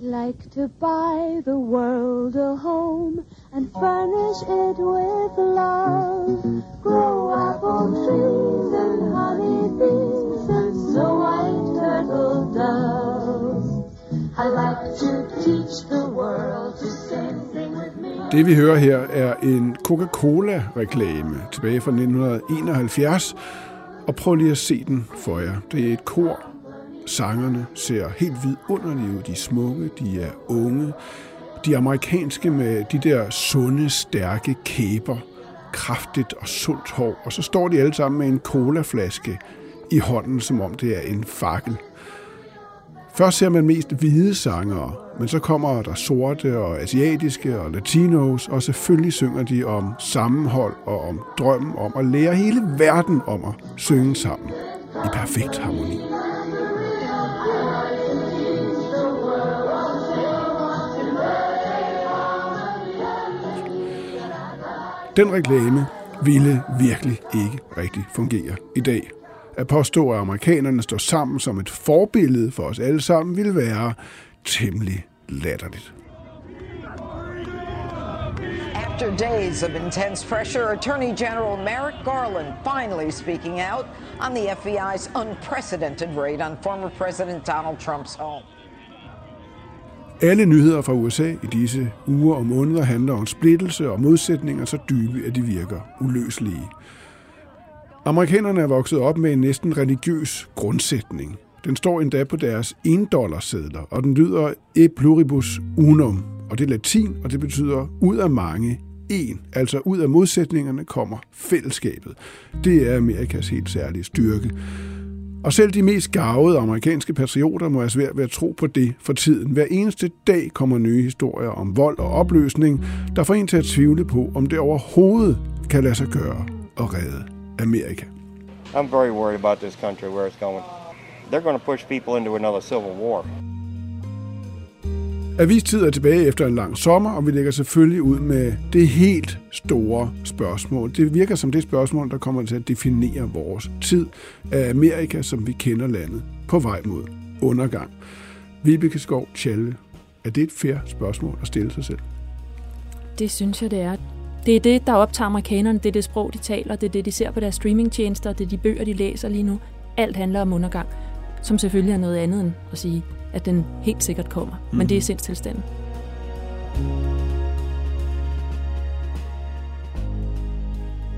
I'd like to buy the world a home and furnish it with love. Grow apple trees and honey bees and snow white turtle doves. I like to teach the world to sing, sing with me. Det vi hører her er en Coca-Cola-reklame tilbage fra 1971, og prøv lige at se den for jer. Det er et kor. Sangerne ser helt vidunderlige ud. De er smukke, de er unge. De amerikanske med de der sunde, stærke kæber, kraftigt og sundt hår. Og så står de alle sammen med en colaflaske i hånden, som om det er en fakkel. Først ser man mest hvide sangere, men så kommer der sorte og asiatiske og latinos, og selvfølgelig synger de om sammenhold og om drømmen om at lære hele verden om at synge sammen i perfekt harmoni. Den reklame ville virkelig ikke rigtig fungere i dag. At påstå, at amerikanerne står sammen som et forbillede for os alle sammen, ville være temmelig latterligt. After days of intense pressure, Attorney General Merrick Garland finally speaking out on the FBI's unprecedented raid on former President Donald Trump's home. Alle nyheder fra USA i disse uger og måneder handler om splittelse og modsætninger så dybe, at de virker uløselige. Amerikanerne er vokset op med en næsten religiøs grundsætning. Den står endda på deres 1 sedler, og den lyder e pluribus unum, og det er latin, og det betyder ud af mange en. Altså ud af modsætningerne kommer fællesskabet. Det er Amerikas helt særlige styrke. Og selv de mest gavede amerikanske patrioter må have svært ved at tro på det for tiden. Hver eneste dag kommer nye historier om vold og opløsning, der får en til at tvivle på, om det overhovedet kan lade sig gøre at redde Amerika. I'm very worried about this country, where it's going. They're going to push people into another civil war. Avistid er tilbage efter en lang sommer, og vi lægger selvfølgelig ud med det helt store spørgsmål. Det virker som det spørgsmål, der kommer til at definere vores tid af Amerika, som vi kender landet, på vej mod undergang. Vibeke Skov Tjalle, er det et fair spørgsmål at stille sig selv? Det synes jeg, det er. Det er det, der optager amerikanerne. Det er det sprog, de taler. Det er det, de ser på deres streamingtjenester. Det er de bøger, de læser lige nu. Alt handler om undergang, som selvfølgelig er noget andet end at sige, at den helt sikkert kommer. Mm. Men det er sindstilstanden.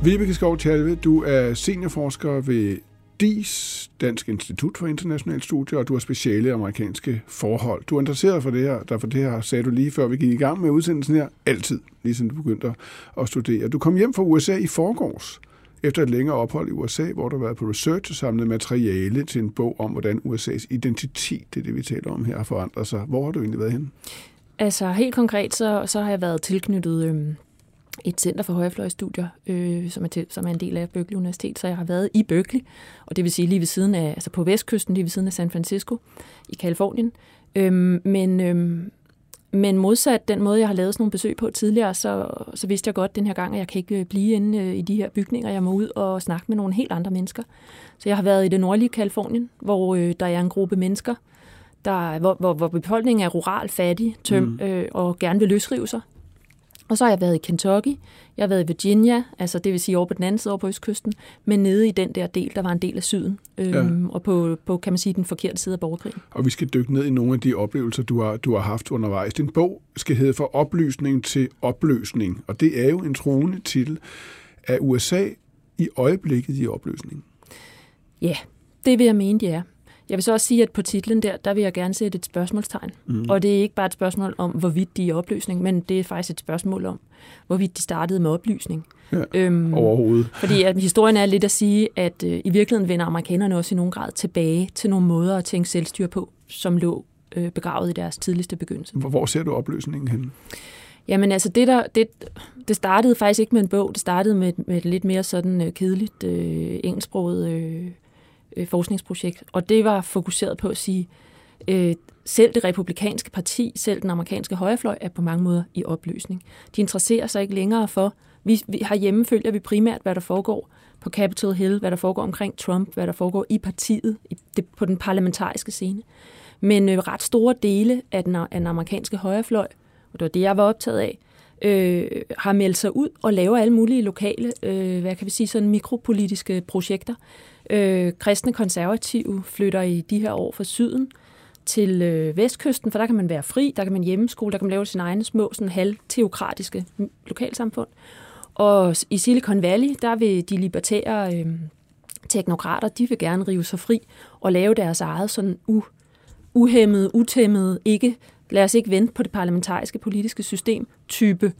Vibeke Skov Tjalve, du er seniorforsker ved DIS, Dansk Institut for Internationale Studier, og du har speciale i amerikanske forhold. Du er interesseret for det her, derfor det her sagde du lige før vi gik i gang med udsendelsen her, altid, lige siden du begyndte at studere. Du kom hjem fra USA i forgårs, efter et længere ophold i USA, hvor du har været på research og samlet materiale til en bog om, hvordan USA's identitet, det er det, vi taler om her, har forandret sig. Hvor har du egentlig været henne? Altså helt konkret, så, så har jeg været tilknyttet øh, et center for højrefløjstudier, øh, som, er til, som er en del af Berkeley Universitet, så jeg har været i Berkeley, og det vil sige lige ved siden af, altså på vestkysten, lige ved siden af San Francisco i Kalifornien. Øh, men, øh, men modsat den måde, jeg har lavet sådan nogle besøg på tidligere, så, så vidste jeg godt den her gang, at jeg kan ikke blive inde øh, i de her bygninger. Jeg må ud og snakke med nogle helt andre mennesker. Så jeg har været i det nordlige Kalifornien, hvor øh, der er en gruppe mennesker, der, hvor, hvor, hvor befolkningen er rural, fattig, tøm mm. øh, og gerne vil løsrive sig. Og så har jeg været i Kentucky, jeg har været i Virginia, altså det vil sige over på den anden side over på østkysten, men nede i den der del, der var en del af syden, øhm, ja. og på, på, kan man sige, den forkerte side af borgerkrigen. Og vi skal dykke ned i nogle af de oplevelser, du har, du har haft undervejs. Din bog skal hedde For oplysning til opløsning, og det er jo en troende titel af USA i øjeblikket i opløsning. Ja, det vil jeg mene, det er. Jeg vil så også sige, at på titlen der, der vil jeg gerne sætte et spørgsmålstegn. Mm. Og det er ikke bare et spørgsmål om, hvorvidt de er i opløsning, men det er faktisk et spørgsmål om, hvorvidt de startede med oplysning. Ja, øhm, overhovedet. Fordi at historien er lidt at sige, at øh, i virkeligheden vender amerikanerne også i nogen grad tilbage til nogle måder at tænke selvstyre på, som lå øh, begravet i deres tidligste begyndelse. Hvor ser du opløsningen hen? Jamen altså, det, der, det, det startede faktisk ikke med en bog. Det startede med, med et lidt mere sådan øh, kedeligt øh, engelsksproget øh, øh, forskningsprojekt. Og det var fokuseret på at sige, øh, selv det republikanske parti, selv den amerikanske højrefløj, er på mange måder i opløsning. De interesserer sig ikke længere for, vi, vi hjemme følger vi primært, hvad der foregår på Capitol Hill, hvad der foregår omkring Trump, hvad der foregår i partiet, i, det, på den parlamentariske scene. Men øh, ret store dele af den, af den amerikanske højrefløj, og det var det, jeg var optaget af, øh, har meldt sig ud og laver alle mulige lokale, øh, hvad kan vi sige, sådan mikropolitiske projekter. Øh, kristne konservative flytter i de her år fra syden til øh, vestkysten, for der kan man være fri, der kan man hjemmeskole, der kan man lave sine egne små, sådan halvteokratiske lokalsamfund. Og i Silicon Valley, der vil de libertære øh, teknokrater, de vil gerne rive sig fri og lave deres eget sådan u, uhemmede, utæmmede, ikke, lad os ikke vente på det parlamentariske politiske system, type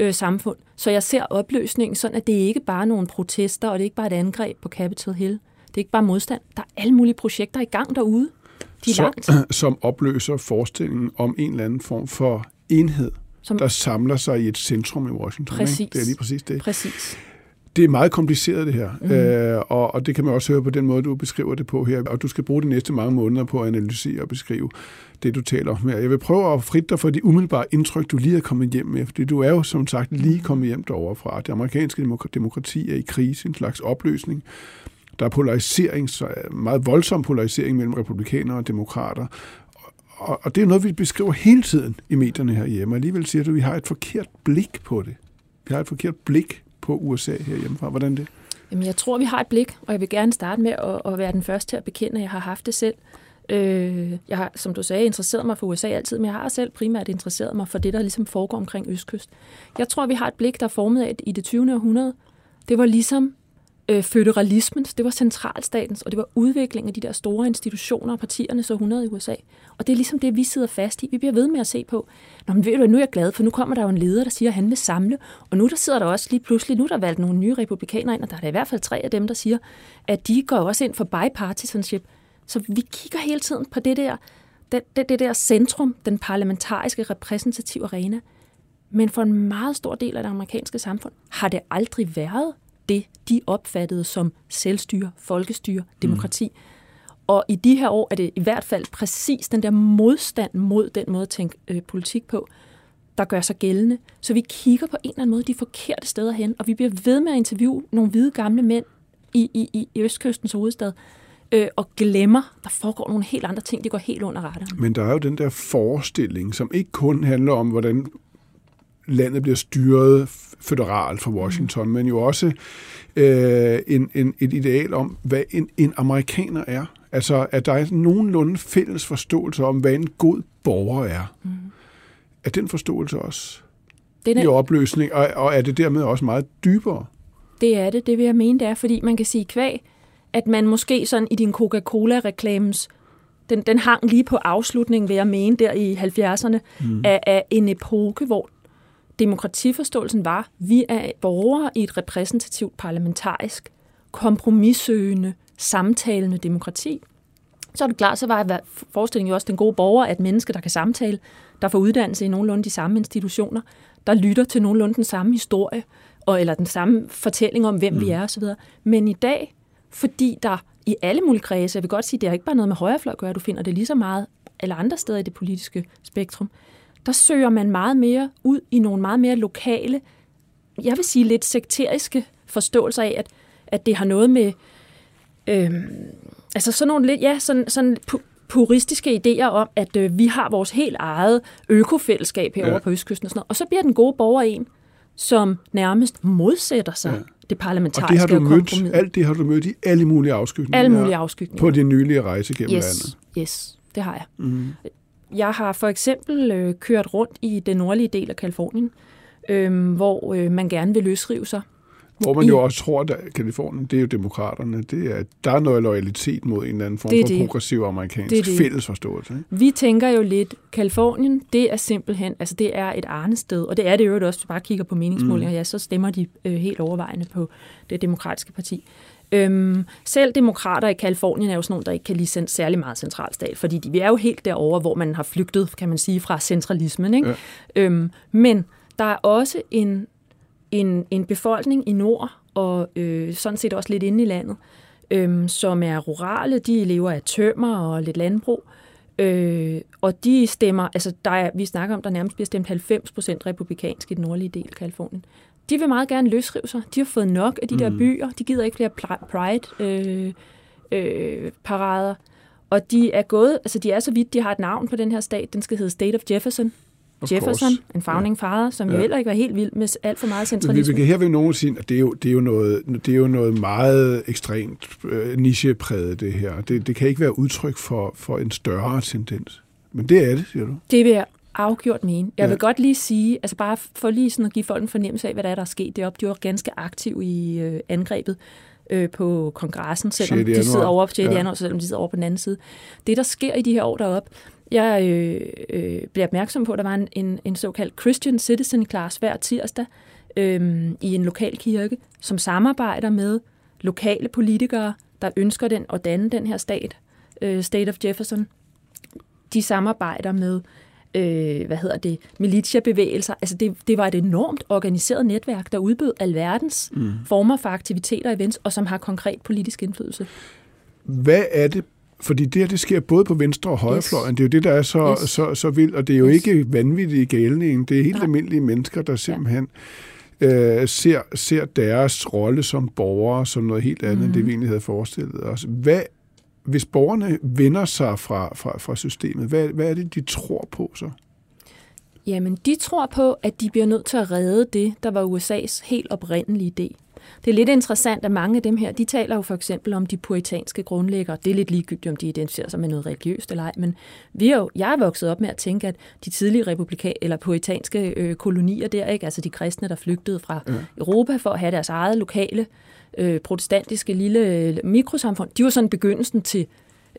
øh, samfund. Så jeg ser opløsningen sådan, at det ikke bare er nogle protester, og det er ikke bare et angreb på Capitol Hill. Det er ikke bare modstand. Der er alle mulige projekter i gang derude. De er som, langt. som opløser forestillingen om en eller anden form for enhed, Som, der samler sig i et centrum i Washington. Præcis. Ikke? Det er lige præcis det. præcis. Det er meget kompliceret det her, mm. øh, og, og det kan man også høre på den måde, du beskriver det på her. Og du skal bruge de næste mange måneder på at analysere og beskrive det, du taler om her. Jeg vil prøve at frit dig for de umiddelbare indtryk, du lige er kommet hjem med, fordi du er jo som sagt lige kommet hjem derovre fra. Det amerikanske demok- demokrati er i krise, en slags opløsning. Der er polarisering, så øh, meget voldsom polarisering mellem republikanere og demokrater. Og, og det er noget, vi beskriver hele tiden i medierne herhjemme. Alligevel siger du, at vi har et forkert blik på det. Vi har et forkert blik på USA herhjemmefra. Hvordan det? Jamen, jeg tror, vi har et blik, og jeg vil gerne starte med at, at være den første til at bekende, at jeg har haft det selv. Øh, jeg har, som du sagde, interesseret mig for USA altid, men jeg har selv primært interesseret mig for det, der ligesom foregår omkring Østkyst. Jeg tror, vi har et blik, der er formet af, at i det 20. århundrede, det var ligesom øh, føderalismens, det var centralstatens, og det var udviklingen af de der store institutioner og partiernes århundrede i USA. Og det er ligesom det, vi sidder fast i. Vi bliver ved med at se på, Nå, men ved du, nu er jeg glad, for nu kommer der jo en leder, der siger, at han vil samle. Og nu der sidder der også lige pludselig, nu er der valgt nogle nye republikanere ind, og der er der i hvert fald tre af dem, der siger, at de går også ind for bipartisanship. Så vi kigger hele tiden på det der, det, det, det der centrum, den parlamentariske repræsentative arena. Men for en meget stor del af det amerikanske samfund har det aldrig været det, de opfattede som selvstyre, folkestyre, demokrati. Mm. Og i de her år er det i hvert fald præcis den der modstand mod den måde at tænke øh, politik på, der gør sig gældende. Så vi kigger på en eller anden måde de forkerte steder hen, og vi bliver ved med at interviewe nogle hvide gamle mænd i, i, i Østkystens hovedstad, øh, og glemmer, der foregår nogle helt andre ting, det går helt under radaren. Men der er jo den der forestilling, som ikke kun handler om, hvordan landet bliver styret føderalt fra Washington, mm. men jo også øh, en, en, et ideal om, hvad en, en amerikaner er. Altså, at der er nogenlunde fælles forståelse om, hvad en god borger er. Mm. Er den forståelse også Den i er, opløsning, og, og er det dermed også meget dybere? det er det, det vil jeg mene, det er, fordi man kan sige kvæg, at man måske sådan i din Coca-Cola-reklames, den, den hang lige på afslutningen, vil jeg mene, der i 70'erne, mm. af, af en epoke, hvor demokratiforståelsen var, vi er borgere i et repræsentativt parlamentarisk, kompromissøgende, samtalende demokrati. Så er det klart, så var forestillingen jo også den gode borger, at mennesker, der kan samtale, der får uddannelse i nogenlunde de samme institutioner, der lytter til nogenlunde den samme historie, og, eller den samme fortælling om, hvem mm. vi er osv. Men i dag, fordi der i alle mulige kredse, jeg vil godt sige, det har ikke bare noget med højrefløj at gøre, du finder det lige så meget eller andre steder i det politiske spektrum, der søger man meget mere ud i nogle meget mere lokale, jeg vil sige lidt sekteriske forståelser af, at, at det har noget med, øhm, altså sådan nogle lidt, ja, sådan, sådan pu- puristiske idéer om, at øh, vi har vores helt eget økofællesskab herovre Ja. på Østkysten og sådan noget. Og så bliver den gode borger en, som nærmest modsætter sig Ja. det Og det parlamentariske har du mødt, kompromis. alt det har du mødt i alle mulige afskygninger. Alle mulige afskygninger. På din nylige rejse gennem yes, landet. Yes, det har jeg. Mm. Jeg har for eksempel øh, kørt rundt i den nordlige del af Kalifornien, øh, hvor øh, man gerne vil løsrive sig. Hvor man I- jo også tror, at Kalifornien, det er jo demokraterne. Det er, der er noget loyalitet mod en eller anden form Det for det. progressiv amerikansk Det er det. fælles forståelse. Ikke? Vi tænker jo lidt, Kalifornien, det er simpelthen, altså det er et arnested, og det er det jo også, hvis du bare kigger på meningsmålinger, mm. ja, så stemmer de øh, helt overvejende på det demokratiske parti. Øhm, selv demokrater i Kalifornien er jo sådan nogle, der ikke kan lide særlig meget centralstat, fordi de, vi er jo helt derovre, hvor man har flygtet, kan man sige, fra centralismen. Ikke? Ja. Øhm, men Der er også en, en, en befolkning i nord, og øh, sådan set også lidt inde i landet, øh, som er rurale. De lever af tømmer og lidt landbrug. Øh, og de stemmer, altså der er, vi snakker om, der nærmest bliver stemt 90 procent republikansk i den nordlige del af Kalifornien. De vil meget gerne løsrive sig. De har fået nok af de mm. der byer. De gider ikke flere Pride-parader. Øh, øh, parader. og de er gået, altså de er så vidt, de har et navn på den her stat. Den skal hedde State of Jefferson. Of Jefferson, course. en founding ja. father, som ja. jo heller ikke var helt vild med alt for meget centralisme. Vi, vi kan her ved nogen sige, at det er jo, det er jo, noget, det er jo noget meget ekstremt øh, nichepræget, det her. Det, det kan ikke være udtryk for, for en større tendens. Men det er det, siger du. Det vil jeg afgjort mene. Jeg ja. vil godt lige sige, altså bare for lige sådan at give folk en fornemmelse af, hvad der er, der er sket deroppe. De var ganske aktive i øh, angrebet øh, på kongressen, selvom de sidder over på 6. Ja. januar, selvom de sidder over på den anden side. Det, der sker i de her år deroppe, jeg øh, øh, blev opmærksom på, at der var en, en, en såkaldt Christian Citizen Class hver tirsdag øh, i en lokal kirke, som samarbejder med lokale politikere, der ønsker den at danne den her stat, øh, State of Jefferson. De samarbejder med øh, hvad hedder det, militiabevægelser. Altså det, det var et enormt organiseret netværk, der udbød alverdens mm. former for aktiviteter og events, og som har konkret politisk indflydelse. Hvad er det fordi det her, det sker både på venstre og højrefløjen. Yes. Det er jo det, der er så, yes. så, så vildt, og det er jo yes. ikke vanvittige galning. Det er helt Nej. almindelige mennesker, der simpelthen ja. øh, ser, ser deres rolle som borgere som noget helt andet, mm. end det vi egentlig havde forestillet os. Hvad, hvis borgerne vender sig fra, fra, fra systemet, hvad, hvad er det, de tror på så? Jamen, de tror på, at de bliver nødt til at redde det, der var USA's helt oprindelige idé. Det er lidt interessant, at mange af dem her, de taler jo for eksempel om de puritanske grundlæggere. Det er lidt ligegyldigt, om de identificerer sig med noget religiøst eller ej, men vi er jo, jeg er vokset op med at tænke, at de tidlige republika- eller puritanske øh, kolonier der, ikke? altså de kristne, der flygtede fra ja. Europa for at have deres eget lokale øh, protestantiske lille øh, mikrosamfund, de var sådan begyndelsen til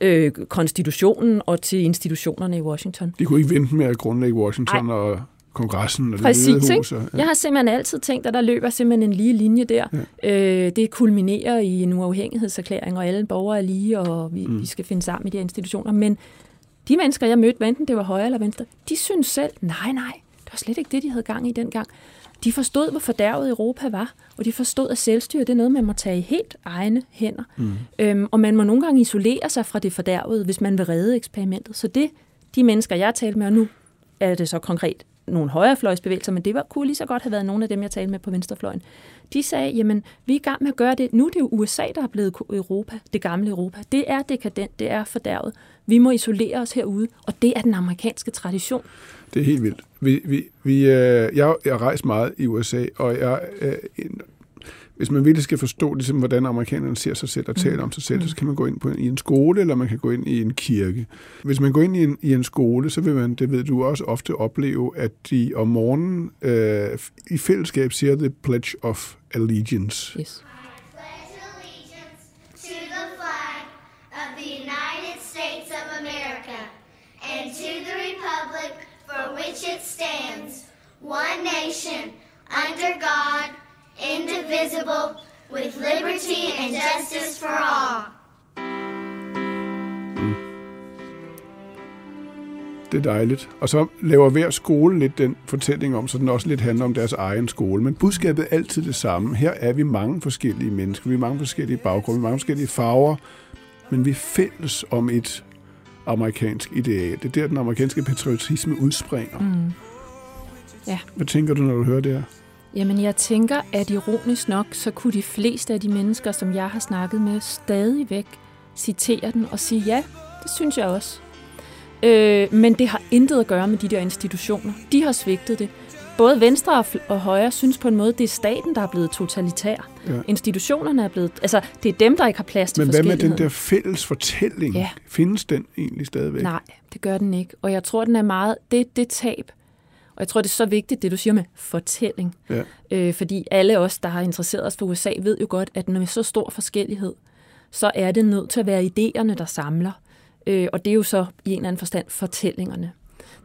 øh, konstitutionen og til institutionerne i Washington. De kunne ikke vente med at grundlægge Washington Ej. og kongressen og Præcis, det hus. Ja. Jeg har simpelthen altid tænkt, at der løber simpelthen en lige linje der. Ja. Øh, det kulminerer i en uafhængighedserklæring, og alle borgere er lige, og vi, mm. vi skal finde sammen i de her institutioner. Men de mennesker, jeg mødte, enten det var højre eller venstre, de synes selv, nej, nej, det var slet ikke det, de havde gang i dengang. De forstod, hvor fordærvet Europa var, og de forstod, at selvstyre det er noget, man må tage i helt egne hænder. Mm. Øhm, og man må nogle gange isolere sig fra det fordærvede, hvis man vil redde eksperimentet. Så det, de mennesker, jeg talte med, og nu er det så konkret nogle højrefløjsbevægelser, men det var, kunne lige så godt have været nogle af dem, jeg talte med på venstrefløjen. De sagde, jamen, vi er i gang med at gøre det. Nu er det jo USA, der er blevet Europa, det gamle Europa. Det er dekadent, det er fordærvet. Vi må isolere os herude, og det er den amerikanske tradition. Det er helt vildt. Vi, vi, vi, øh, jeg, har rejst meget i USA, og jeg, øh, hvis man virkelig skal forstå, ligesom, hvordan amerikanerne ser sig selv og taler mm. om sig selv, så kan man gå ind på en, i en skole, eller man kan gå ind i en kirke. Hvis man går ind i en, i en skole, så vil man, det ved du også ofte opleve, at de om morgenen øh, i fællesskab siger The Pledge of Allegiance. Yes. Which it stands, one nation, under God, indivisible, with liberty and justice for all. Det er dejligt. Og så laver hver skole lidt den fortælling om, så den også lidt handler om deres egen skole. Men budskabet er altid det samme. Her er vi mange forskellige mennesker, vi er mange forskellige baggrunde, mange forskellige farver, men vi er fælles om et amerikansk ideal. Det er der, den amerikanske patriotisme udspringer. Mm. Ja. Hvad tænker du, når du hører det her? Jamen, jeg tænker, at ironisk nok, så kunne de fleste af de mennesker, som jeg har snakket med, stadigvæk citere den og sige, ja, det synes jeg også. Øh, men det har intet at gøre med de der institutioner. De har svigtet det. Både venstre og højre synes på en måde, det er staten, der er blevet totalitær. Ja. Institutionerne er blevet... Altså, det er dem, der ikke har plads til Men hvad med den der fælles fortælling? Ja. Findes den egentlig stadigvæk? Nej, det gør den ikke. Og jeg tror, den er meget... Det, det tab, og jeg tror, det er så vigtigt, det du siger med fortælling. Ja. Øh, fordi alle os, der har interesseret os for USA, ved jo godt, at med så stor forskellighed, så er det nødt til at være idéerne, der samler. Øh, og det er jo så i en eller anden forstand fortællingerne.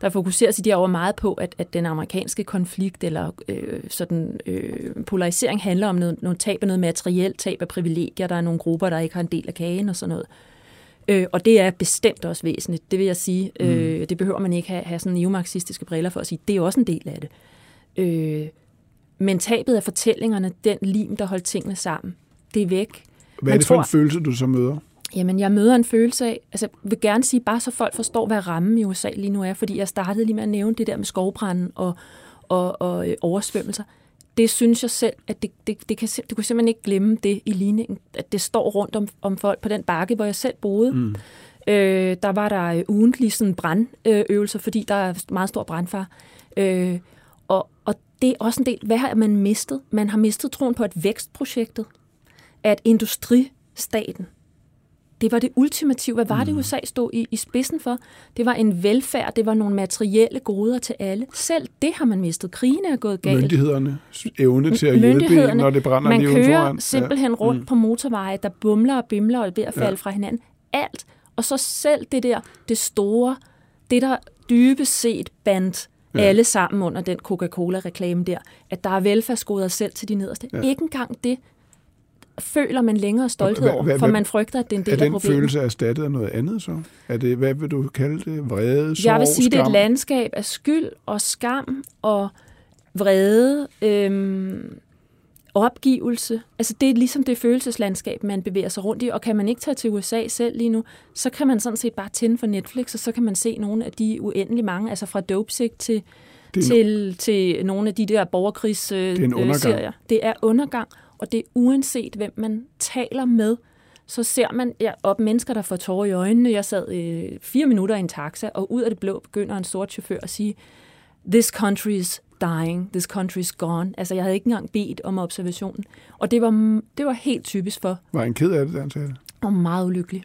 Der fokuseres i de år meget på, at, at den amerikanske konflikt eller øh, sådan, øh, polarisering handler om noget, noget tab af noget materielt, tab af privilegier. Der er nogle grupper, der ikke har en del af kagen og sådan noget. Øh, og det er bestemt også væsentligt, det vil jeg sige. Mm. Øh, det behøver man ikke have, have sådan neomarxistiske briller for at sige. Det er også en del af det. Øh, men tabet af fortællingerne, den lim, der holdt tingene sammen, det er væk. Hvad er Man det for tror- en følelse, du så møder? Jamen, jeg møder en følelse af, altså jeg vil gerne sige, bare så folk forstår, hvad rammen i USA lige nu er, fordi jeg startede lige med at nævne det der med skovbranden og, og, og øh, oversvømmelser. Det synes jeg selv, at det, det, det kan, du kan simpelthen ikke glemme det i ligningen, at det står rundt om, om folk på den bakke, hvor jeg selv boede. Mm. Øh, der var der øh, ugentlige sådan brandøvelser, fordi der er meget stor brandfar. Øh, og, og det er også en del, hvad har man mistet? Man har mistet troen på, at vækstprojektet, at industristaten, det var det ultimative. Hvad var det, USA stod i, i spidsen for? Det var en velfærd, det var nogle materielle goder til alle. Selv det har man mistet. Krigen er gået galt. Myndighederne evne til at hjælpe når det brænder man kører udenforan. simpelthen rundt mm. på motorveje, der bumler og bimler og er ved at falde ja. fra hinanden. Alt. Og så selv det der, det store, det der dybest set bandt ja. alle sammen under den Coca-Cola-reklame der, at der er velfærdsgoder selv til de nederste. Ja. Ikke engang det føler man længere stolthed over, for man frygter, at det er en Er del af den problemet. følelse erstattet af noget andet så? Er det, hvad vil du kalde det? Vrede, sorg, Jeg vil sige, det er et skam? landskab af skyld og skam og vrede, øhm, opgivelse. Altså det er ligesom det følelseslandskab, man bevæger sig rundt i, og kan man ikke tage til USA selv lige nu, så kan man sådan set bare tænde for Netflix, og så kan man se nogle af de uendelig mange, altså fra Dopesick til, Det er- til, til nogle af de der borgerkrigs øh, er en undergang. serier. Det er undergang, og det er uanset, hvem man taler med, så ser man ja, op mennesker, der får tårer i øjnene. Jeg sad øh, fire minutter i en taxa, og ud af det blå begynder en sort chauffør at sige, this country is dying, this country is gone. Altså, jeg havde ikke engang bedt om observationen. Og det var, det var helt typisk for, Var han ked af det, han sagde og meget ulykkelig.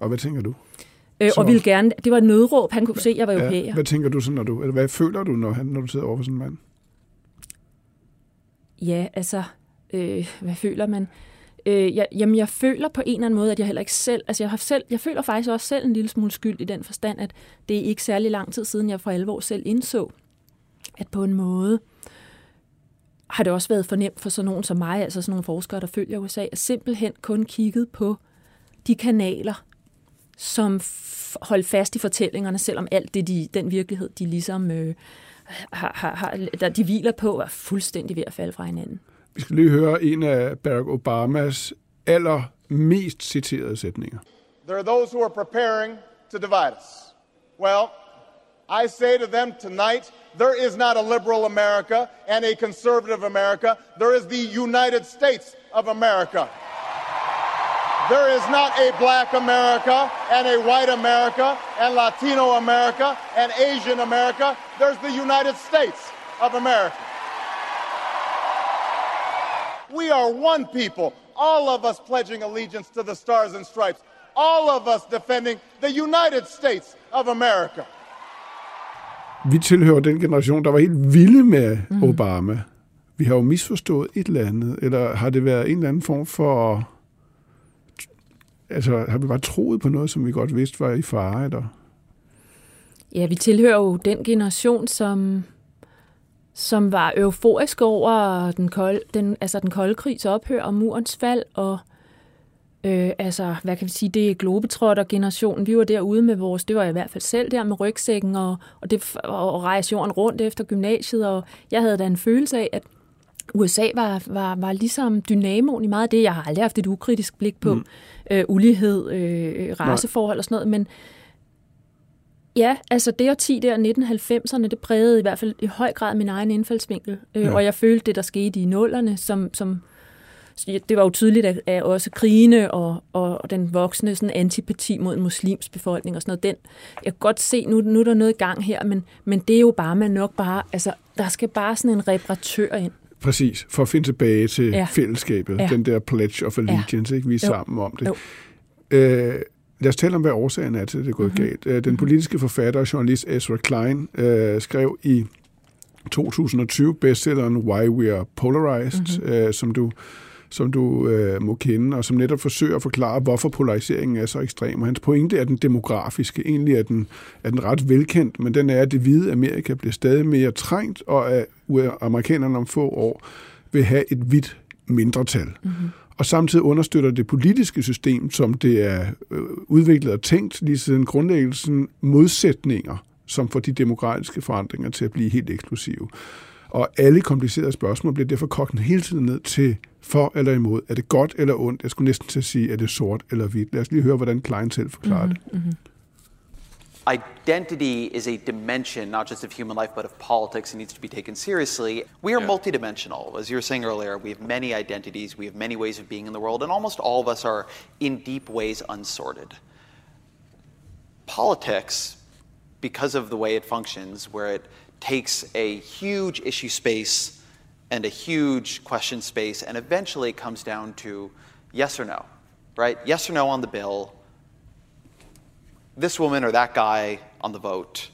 Og hvad tænker du? Øh, og ville gerne, det var et nødråb, han kunne se, at jeg var Ja, europæer. hvad tænker du så, når du, eller hvad føler du, når, han, når du sidder over for sådan en mand? Ja, altså, øh, hvad føler man? Øh, jeg, jamen, jeg føler på en eller anden måde, at jeg heller ikke selv, altså jeg, har selv, jeg føler faktisk også selv en lille smule skyld i den forstand, at det er ikke særlig lang tid siden, jeg for alvor selv indså, at på en måde har det også været for nemt for sådan nogen som mig, altså sådan nogle forskere, der følger USA, at simpelthen kun kigget på de kanaler, som f- holdt fast i fortællingerne, selvom alt det, de, den virkelighed, de ligesom øh, har, har, har, der de hviler på, er fuldstændig ved at falde fra hinanden. Vi skal lige høre en af Barack Obamas allermest citerede sætninger. There are those who are preparing to divide us. Well, I say to them tonight there is not a liberal America and a conservative America. There is the United States of America. There is not a black America and a white America and Latino America and Asian America. There's the United States of America. We are one people, all of us pledging allegiance to the stars and stripes, all of us defending the United States of America. Vi tilhører den generation, der var helt vilde med mm. Obama. Vi har jo misforstået et eller andet, eller har det været en eller anden form for... Altså, har vi bare troet på noget, som vi godt vidste var i fare, eller? Ja, vi tilhører jo den generation, som, som var euforisk over den kolde, den, altså den kolde krigs ophør og murens fald, og øh, altså, hvad kan vi sige, det er globetrotter-generationen. Vi var derude med vores, det var jeg i hvert fald selv der med rygsækken, og, og, det, og, og rejse jorden rundt efter gymnasiet, og jeg havde da en følelse af, at USA var, var, var ligesom dynamoen i meget af det. Jeg har aldrig haft et ukritisk blik på mm. øh, ulighed, øh, raceforhold og sådan noget, men Ja, altså det årti der, 1990'erne, det prægede i hvert fald i høj grad min egen indfaldsvinkel. Øh, Ja. Og jeg følte det, der skete i nullerne, som, som det var jo tydeligt, at, at også krigene og, og, og den voksne sådan, antipati mod en muslims befolkning og sådan noget, den, jeg kan godt se, nu, nu er der noget i gang her, men, men det er jo bare, man nok bare, altså der skal bare sådan en reparatør ind. Præcis, for at finde tilbage til ja. Fællesskabet. Ja. den der pledge of allegiance, ja. ikke? vi er Jo. sammen om det. Jo. Øh, lad os tale om, hvad årsagen er til, at det er gået mm-hmm. galt. Øh, Den politiske forfatter og journalist Ezra Klein øh, skrev i 2020 bestselleren Why We Are Polarized, mm-hmm. øh, som du som du øh, må kende, og som netop forsøger at forklare, hvorfor polariseringen er så ekstrem. Og hans pointe er den demografiske. Egentlig er den, er den ret velkendt, men den er, at det hvide Amerika bliver stadig mere trængt, og at amerikanerne om få år vil have et hvidt mindretal. Mm-hmm. Og samtidig understøtter det politiske system, som det er øh, udviklet og tænkt lige siden grundlæggelsen, modsætninger som får de demokratiske forandringer til at blive helt eksplosive. Og alle komplicerede spørgsmål bliver derfor kogt hele tiden ned til for eller imod. Er det godt eller ondt? Jeg skulle næsten til at sige, er det sort eller hvidt? Lad os lige høre, hvordan Klein selv forklarer mm-hmm. det. Identity is a dimension not just of human life but of politics and needs to be taken seriously. We are yeah. multidimensional. As you were saying earlier, we have many identities, we have many ways of being in the world, and almost all of us are in deep ways unsorted. Politics, because of the way it functions, where it takes a huge issue space and a huge question space and eventually comes down to yes or no, right? Yes or no on the bill. This woman or that guy on the vote.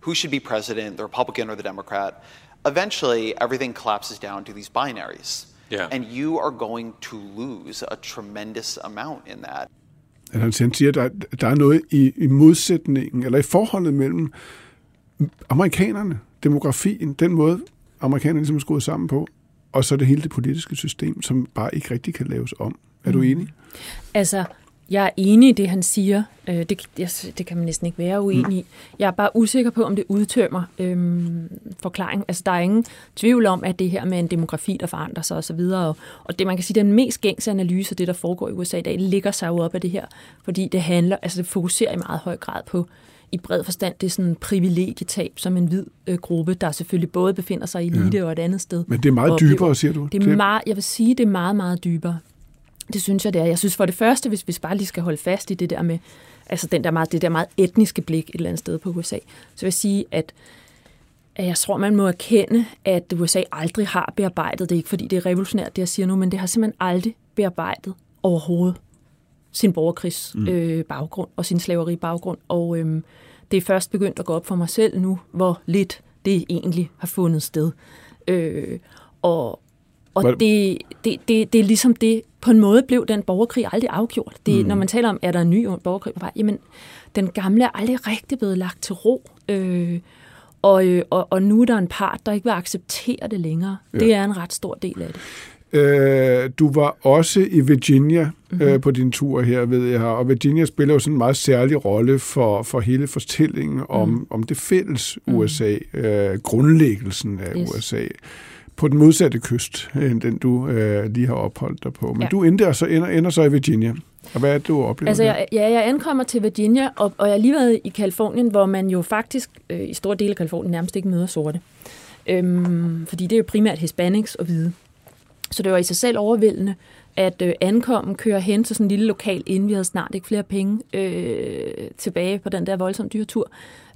Who should be president, the Republican or the Democrat? Eventually, everything collapses down to these binaries. Yeah. And you are going to lose a tremendous amount in that. Han siger, at der, der er noget i, i modsætningen, eller i forholdet mellem amerikanerne, demografien, den måde, amerikanerne ligesom er skruet sammen på, og så det hele det politiske system, som bare ikke rigtig kan laves om. Er du mm. enig? Altså, jeg er enig i det, han siger. Øh, det, det kan man næsten ikke være uenig i. Jeg er bare usikker på, om det udtømmer øhm, forklaring. Altså, der er ingen tvivl om, at det her med en demografi, der forandrer sig osv., og, og det, man kan sige, den mest gængse analyse af det, der foregår i USA i dag, ligger sig jo op af det her, fordi det handler, altså det fokuserer i meget høj grad på i bred forstand, det er sådan en privilegietab som en hvid øh, gruppe, der selvfølgelig både befinder sig i elite ja. og et andet sted. Men det er meget dybere, siger du? Det er meget, jeg vil sige, det er meget, meget dybere. Det synes jeg, det er. Jeg synes for det første, hvis vi bare lige skal holde fast i det der med, altså den der meget, det der meget etniske blik et eller andet sted på USA, så vil jeg sige, at at jeg tror, man må erkende, at USA aldrig har bearbejdet, det er ikke fordi det er revolutionært, det jeg siger nu, men det har simpelthen aldrig bearbejdet overhovedet sin borgerkrigs mm. øh, baggrund og sin slaveri baggrund. Og øhm, det er først begyndt at gå op for mig selv nu, hvor lidt det egentlig har fundet sted. Øh, og og det, det, det, det er ligesom det, på en måde blev den borgerkrig aldrig afgjort. Det, mm. Når man taler om, er der en ny borgerkrig på vej, jamen den gamle er aldrig rigtig blevet lagt til ro. Øh, og, øh, og, og nu er der en part, der ikke vil acceptere det længere. Ja. Det er en ret stor del af det. Øh, du var også i Virginia mm-hmm. øh, på din tur her, ved jeg, og Virginia spiller jo sådan en meget særlig rolle for, for hele fortællingen om, mm. om det fælles USA, mm. øh, grundlæggelsen af yes. USA på den modsatte kyst, end den du øh, lige har opholdt dig på. Men ja. du ender så, ender, ender så i Virginia. Og hvad er det, du oplever altså, jeg, ja, jeg ankommer til Virginia, og, og jeg har lige været i Kalifornien, hvor man jo faktisk øh, i store dele af Kalifornien nærmest ikke møder sorte. Øhm, fordi det er jo primært hispanics og hvide. Så det var i sig selv overvældende, at øh, ankommen kører hen til sådan en lille lokal ind. Vi havde snart ikke flere penge øh, tilbage på den der voldsomt dyre tur.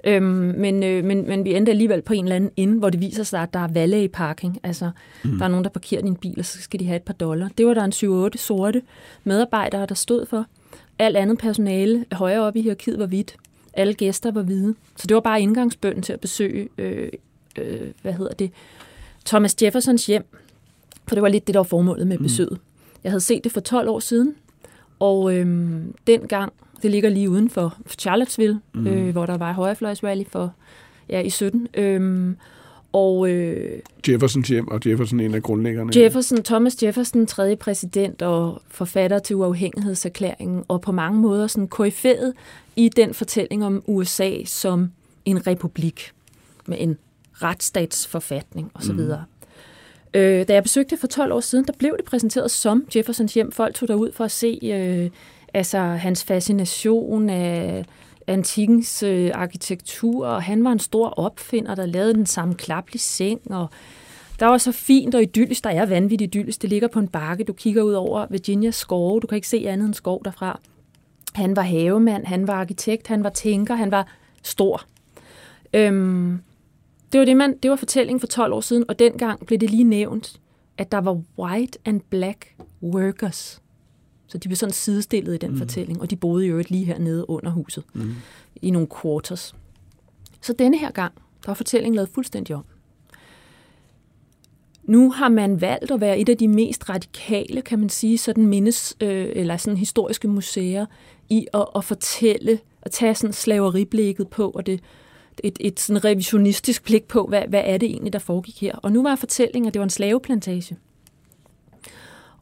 Øhm, men, øh, men, men vi endte alligevel på en eller anden ind, hvor det viser sig, at der er valet i parking. Altså, mm. der er nogen, der parkerer din bil, og så skal de have et par dollar. Det var der en 7-8 sorte medarbejdere, der stod for. Alt andet personale højere oppe i hierarkiet var hvidt. Alle gæster var hvide. Så det var bare indgangsbønden til at besøge, øh, øh, hvad hedder det, Thomas Jeffersons hjem. For det var lidt det, der var formålet med mm. besøget. Mm. Jeg havde set det for 12 år siden, og øhm, dengang det ligger lige uden for Charlottesville, mm. øh, hvor der var højrefløjsrally for ja, i 17. Øhm, og, øh, Jeffersons hjem, og Jefferson en af grundlæggerne. Jefferson, Thomas Jefferson, tredje præsident og forfatter til uafhængighedserklæringen, og på mange måder sådan koryferet i den fortælling om USA som en republik med en retsstatsforfatning osv. Mm. Øh, da jeg besøgte for 12 år siden, der blev det præsenteret som Jeffersons hjem. Folk tog derud for at se øh, altså hans fascination af antikens øh, arkitektur, og han var en stor opfinder, der lavede den samme klaplige seng, og der var så fint og idyllisk, der er vanvittigt idyllisk. Det ligger på en bakke, du kigger ud over Virginias skove, du kan ikke se andet end skov derfra. Han var havemand, han var arkitekt, han var tænker, han var stor. Øhm, det var det, man, det var fortællingen for 12 år siden, og dengang blev det lige nævnt, at der var white and black workers så de blev sådan sidestillet i den mm. fortælling, og de boede jo lige hernede under huset, mm. i nogle quarters. Så denne her gang, der var fortællingen lavet fuldstændig om. Nu har man valgt at være et af de mest radikale, kan man sige, sådan mindes, øh, eller sådan historiske museer, i at, at fortælle, at tage sådan slaveriblikket på, og det, et, et sådan revisionistisk blik på, hvad, hvad er det egentlig, der foregik her. Og nu var fortællingen, at det var en slaveplantage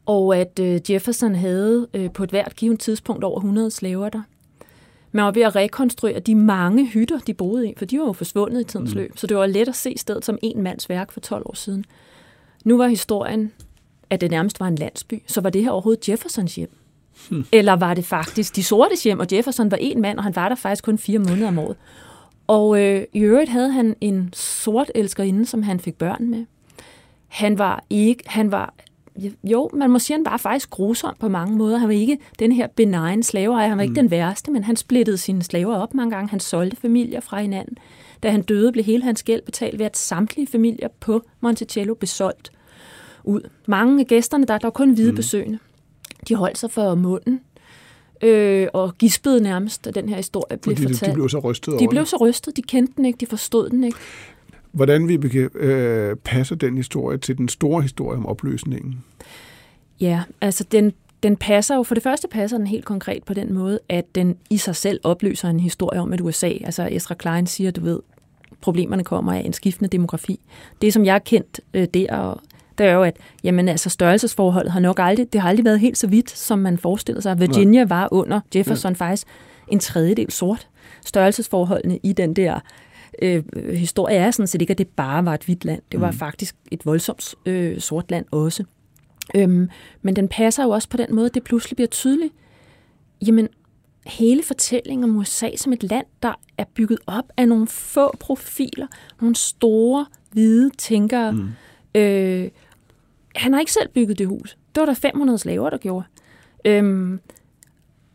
og at øh, Jefferson havde øh, på et hvert givet tidspunkt over 100 slaver der. Man var ved at rekonstruere de mange hytter, de boede i, for de var jo forsvundet i tidens mm. løb. Så det var let at se stedet som en mands værk for 12 år siden. Nu var historien, at det nærmest var en landsby. Så var det her overhovedet Jeffersons hjem? Hmm. Eller var det faktisk de sorte hjem, og Jefferson var en mand, og han var der faktisk kun fire måneder om året. Og øh, i øvrigt havde han en sort elskerinde, som han fik børn med. Han var ikke, han var, jo, man må sige, han var faktisk grusom på mange måder. Han var ikke den her benign slaveejer, han var ikke mm. den værste, men han splittede sine slaver op mange gange. Han solgte familier fra hinanden. Da han døde, blev hele hans gæld betalt ved, at samtlige familier på Monticello blev solgt ud. Mange af gæsterne, der, der var kun hvide mm. besøgende. De holdt sig for munden øh, og gispede nærmest, da den her historie blev Fordi fortalt. de blev så rystet De blev så rystet, de kendte den ikke, de forstod den ikke. Hvordan vi øh, passer den historie til den store historie om opløsningen? Ja, altså den, den passer jo, for det første passer den helt konkret på den måde, at den i sig selv opløser en historie om, at USA, altså Ezra Klein siger, du ved, problemerne kommer af en skiftende demografi. Det, som jeg har kendt øh, der, og det er jo, at jamen, altså, størrelsesforholdet har nok aldrig, det har aldrig været helt så vidt, som man forestiller sig. Virginia var under Jefferson ja. faktisk en tredjedel sort. Størrelsesforholdene i den der øh, historie er sådan set ikke, at det bare var et hvidt land. Det var mm. faktisk et voldsomt øh, sort land også. Øhm, men den passer jo også på den måde, at det pludselig bliver tydeligt. Jamen, hele fortællingen om USA som et land, der er bygget op af nogle få profiler, nogle store, hvide tænkere. Mm. Øh, han har ikke selv bygget det hus. Det var der 500 slaver, der gjorde. Øhm,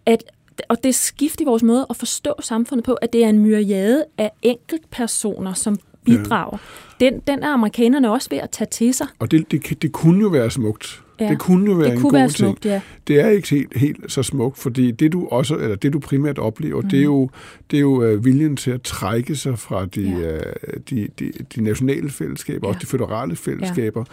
at, og det skift i vores måde at forstå samfundet på, at det er en myriade af enkeltpersoner, som bidrager. Ja. Den, den er amerikanerne også ved at tage til sig. Og det, det, det kunne jo være smukt. Ja. Det kunne jo være Det en kunne god være ting. smukt, ja. Det er ikke helt, helt så smukt, fordi det du også, eller det du primært oplever, mm. det er jo, det er jo uh, viljen til at trække sig fra de, Ja. uh, de, de, de nationale fællesskaber, Ja. også de føderale fællesskaber,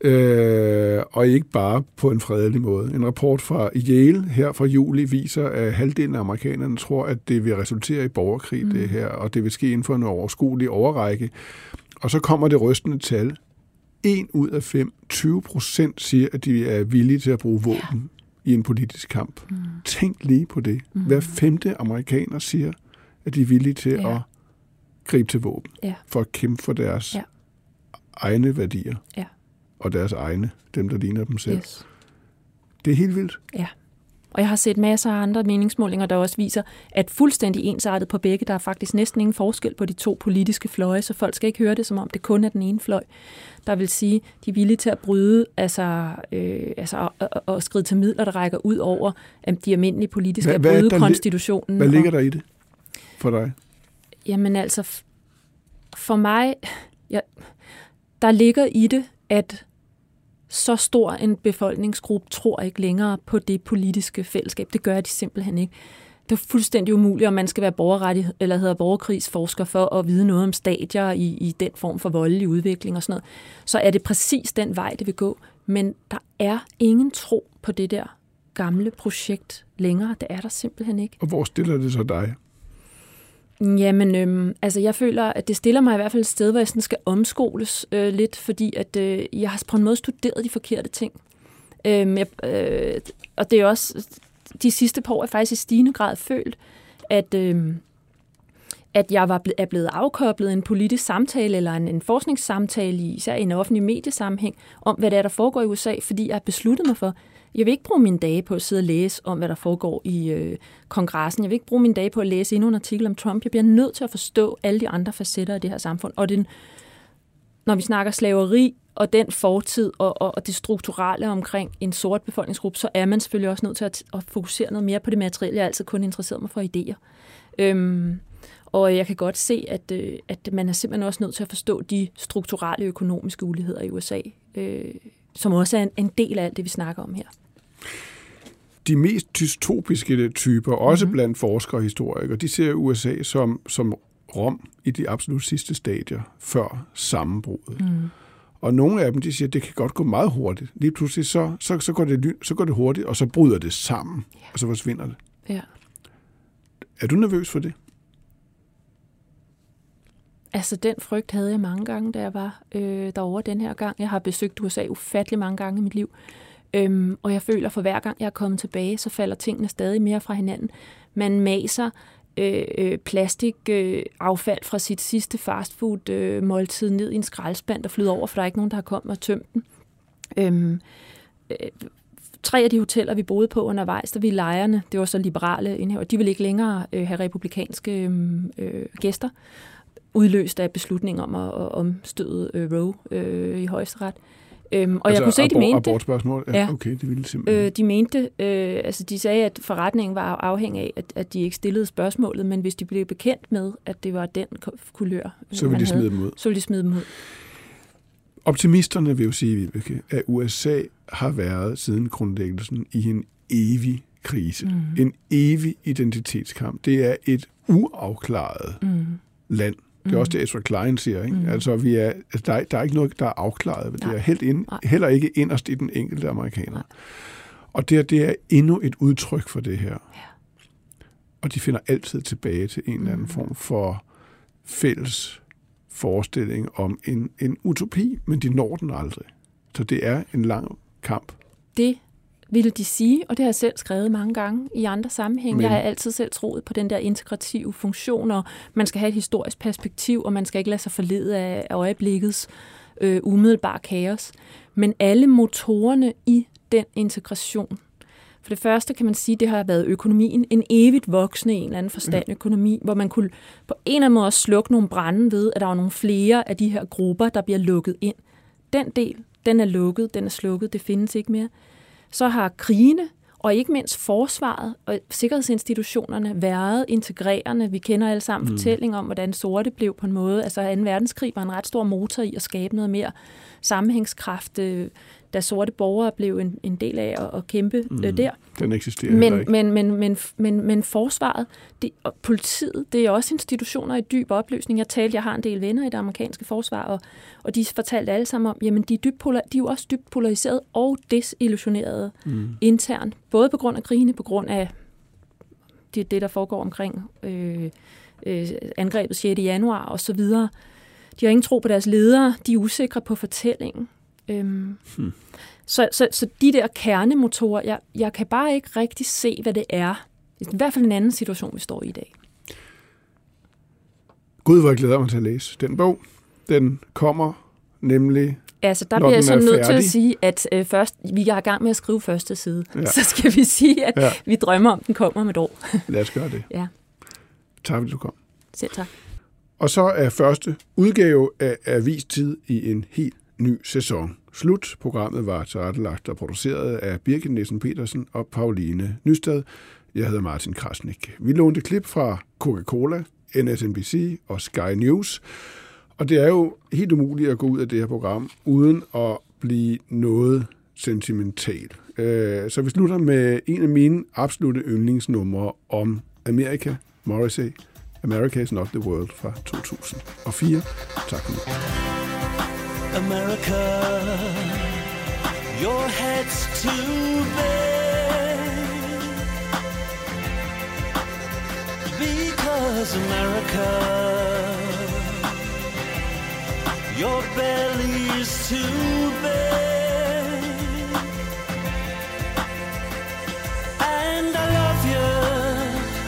øh, og ikke bare på en fredelig måde. En rapport fra Yale her fra juli viser, at halvdelen af amerikanerne tror, at det vil resultere i borgerkrig, mm. det her, og det vil ske inden for en overskuelig overrække. Og så kommer det rystende tal. En ud af fem, 20 procent, siger, at de er villige til at bruge våben ja. i en politisk kamp. Mm. Tænk lige på det. Mm. Hver femte amerikaner siger, at de er villige til Ja. at gribe til våben Ja. for at kæmpe for deres ja. egne værdier Ja. og deres egne, dem der ligner dem selv. Yes. Det er helt vildt. Ja. Og jeg har set masser af andre meningsmålinger, der også viser, at fuldstændig ensartet på begge, der er faktisk næsten ingen forskel på de to politiske fløje, så folk skal ikke høre det, som om det kun er den ene fløj. Der vil sige, de er villige til at bryde, altså, øh, altså og, og, og skride til midler, der rækker ud over øh, de almindelige politiske, at Hvad- hvad er bryde li- konstitutionen. Hvad ligger der i det for dig? Jamen altså, for mig, ja, der ligger i det, at så stor en befolkningsgruppe tror ikke længere på det politiske fællesskab. Det gør de simpelthen ikke. Det er fuldstændig umuligt, om man skal være borgerrettig, eller hedder borgerkrigsforsker for at vide noget om stadier i, i den form for voldelig udvikling og sådan noget. Så er det præcis den vej, det vil gå. Men der er ingen tro på det der gamle projekt længere. Det er der simpelthen ikke. Og hvor stiller det så dig? Jamen, øhm, altså jeg føler, at det stiller mig i hvert fald et sted, hvor jeg sådan skal omskoles øh, lidt, fordi at øh, jeg har på en måde studeret de forkerte ting. Øhm, jeg, øh, og det er også, de sidste par år jeg faktisk i stigende grad følt, at, øh, at jeg var ble, er blevet afkoblet en politisk samtale eller en, en forskningssamtale, i, især i en offentlig mediesammenhæng, om hvad det er, der foregår i USA, fordi jeg har besluttet mig for, jeg vil ikke bruge mine dage på at sidde og læse om, hvad der foregår i øh, kongressen. Jeg vil ikke bruge mine dage på at læse endnu en artikel om Trump. Jeg bliver nødt til at forstå alle de andre facetter af det her samfund. Og den, når vi snakker slaveri og den fortid og, og, og det strukturelle omkring en sort befolkningsgruppe, så er man selvfølgelig også nødt til at, at fokusere noget mere på det materielle. Jeg er altid kun interesseret mig for idéer. Øhm, og jeg kan godt se, at, øh, at man er simpelthen også nødt til at forstå de strukturelle økonomiske uligheder i USA, øh, som også er en, en del af alt det, vi snakker om her. De mest dystopiske typer, også mm-hmm. blandt forskere og historikere, de ser USA som, som Rom i de absolut sidste stadier før sammenbruddet. Mm. Og nogle af dem, de siger, at det kan godt gå meget hurtigt. Lige pludselig, så, så, så, går, det, så går det hurtigt, og så bryder det sammen, ja. og så forsvinder det. Ja. Er du nervøs for det? Altså, den frygt havde jeg mange gange, da jeg var øh, derovre den her gang. Jeg har besøgt USA ufattelig mange gange i mit liv. Øhm, og jeg føler, for hver gang jeg er kommet tilbage, så falder tingene stadig mere fra hinanden. Man maser øh, øh, øh fra sit sidste fastfood øh, måltid ned i en skraldespand der flyder over, for der er ikke nogen, der har kommet og tømt den. Øhm, øh, tre af de hoteller, vi boede på undervejs, der vi lejerne, det var så liberale indhæver, de ville ikke længere øh, have republikanske øh, øh, gæster, udløst af beslutningen om at, at omstøde øh, Roe øh, i højesteret. Øhm, og altså, jeg kunne se, abort, de mente... Abortspørgsmål? Ja, ja. okay, det ville simpelthen... Øh, de mente, øh, altså de sagde, at forretningen var afhængig af, at, at de ikke stillede spørgsmålet, men hvis de blev bekendt med, at det var den kulør, øh, så ville de smide dem ud. Så ville de smide dem ud. Optimisterne vil jo sige, Vibeke, at USA har været siden grundlæggelsen i en evig krise. Mm. En evig identitetskamp. Det er et uafklaret mm. land. Det er også det, Ezra Klein siger. Ikke? Mm. Altså, vi er, altså, der, er, der er ikke noget, der er afklaret. Det er helt ind, heller ikke inderst i den enkelte amerikaner. Nej. Og det, det er endnu et udtryk for det her. Ja. Og de finder altid tilbage til en eller anden mm. form for fælles forestilling om en, en utopi, men de når den aldrig. Så det er en lang kamp. Det ville de sige, og det har jeg selv skrevet mange gange i andre sammenhænge. Men... Jeg har altid selv troet på den der integrative funktion, og man skal have et historisk perspektiv, og man skal ikke lade sig forlede af øjeblikkets øh, umiddelbare kaos. Men alle motorerne i den integration, for det første kan man sige, at det har været økonomien, en evigt voksende en eller anden forstand ja. økonomi, hvor man kunne på en eller anden måde slukke nogle brænde ved, at der var nogle flere af de her grupper, der bliver lukket ind. Den del, den er lukket, den er slukket, det findes ikke mere så har krigene og ikke mindst forsvaret og sikkerhedsinstitutionerne været integrerende. Vi kender alle sammen mm. fortælling om, hvordan sorte blev på en måde. Altså 2. verdenskrig var en ret stor motor i at skabe noget mere sammenhængskraft, øh, da sorte borgere blev en, en del af at, at kæmpe øh, mm. der. Den eksisterer men, ikke. Men, men, men, men, men forsvaret det, og politiet, det er også institutioner i dyb opløsning. Jeg talte, jeg har en del venner i det amerikanske forsvar, og, og de fortalte alle sammen om, jamen de er, dybt polar, de er jo også dybt polariseret og desillusionerede mm. internt. Både på grund af krigene, på grund af det, det der foregår omkring øh, øh, angrebet 6. januar og så videre. De har ingen tro på deres ledere, de er usikre på fortællingen. Øhm, hmm. så, så, så de der kernemotorer, jeg, jeg kan bare ikke rigtig se, hvad det er. I hvert fald en anden situation, vi står i i dag. Gud, hvor jeg glæder mig til at læse den bog. Den kommer nemlig Altså, der bliver jeg så nødt til at sige, at øh, først, vi er i gang med at skrive første side. Ja. Så skal vi sige, at ja. vi drømmer om, den kommer om et år. Lad os gøre det. Ja. Tak, fordi du kom. Selv tak. Og så er første udgave af Avistid i en helt ny sæson slut. Programmet var tilrettelagt og produceret af Birgit Nielsen Petersen og Pauline Nystad. Jeg hedder Martin Krasnik. Vi lånte klip fra Coca-Cola, NSNBC og Sky News. Og det er jo helt umuligt at gå ud af det her program uden at blive noget sentimental. Øh, så vi slutter med en af mine absolute yndlingsnumre om Amerika, Morrissey, America is not the world fra 2004. Tak for nu. America, your head's too big. Because America, your belly's too big. And I love you,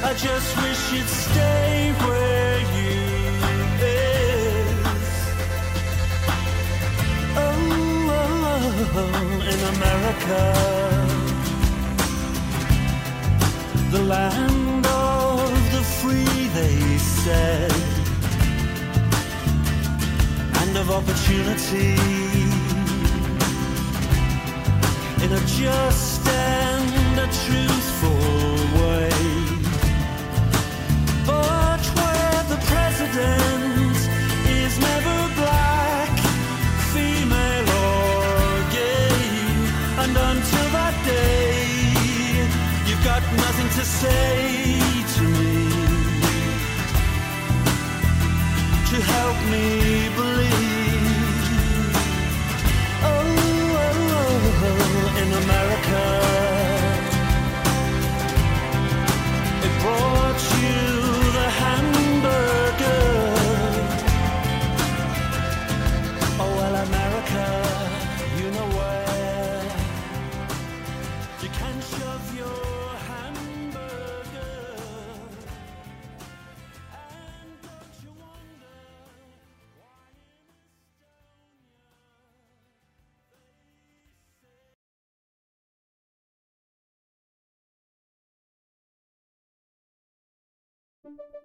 I just wish you'd stay in America, the land of the free, they said, and of opportunity. In a just and a truthful way. But where the president that day, you've got nothing to say to me to help me believe.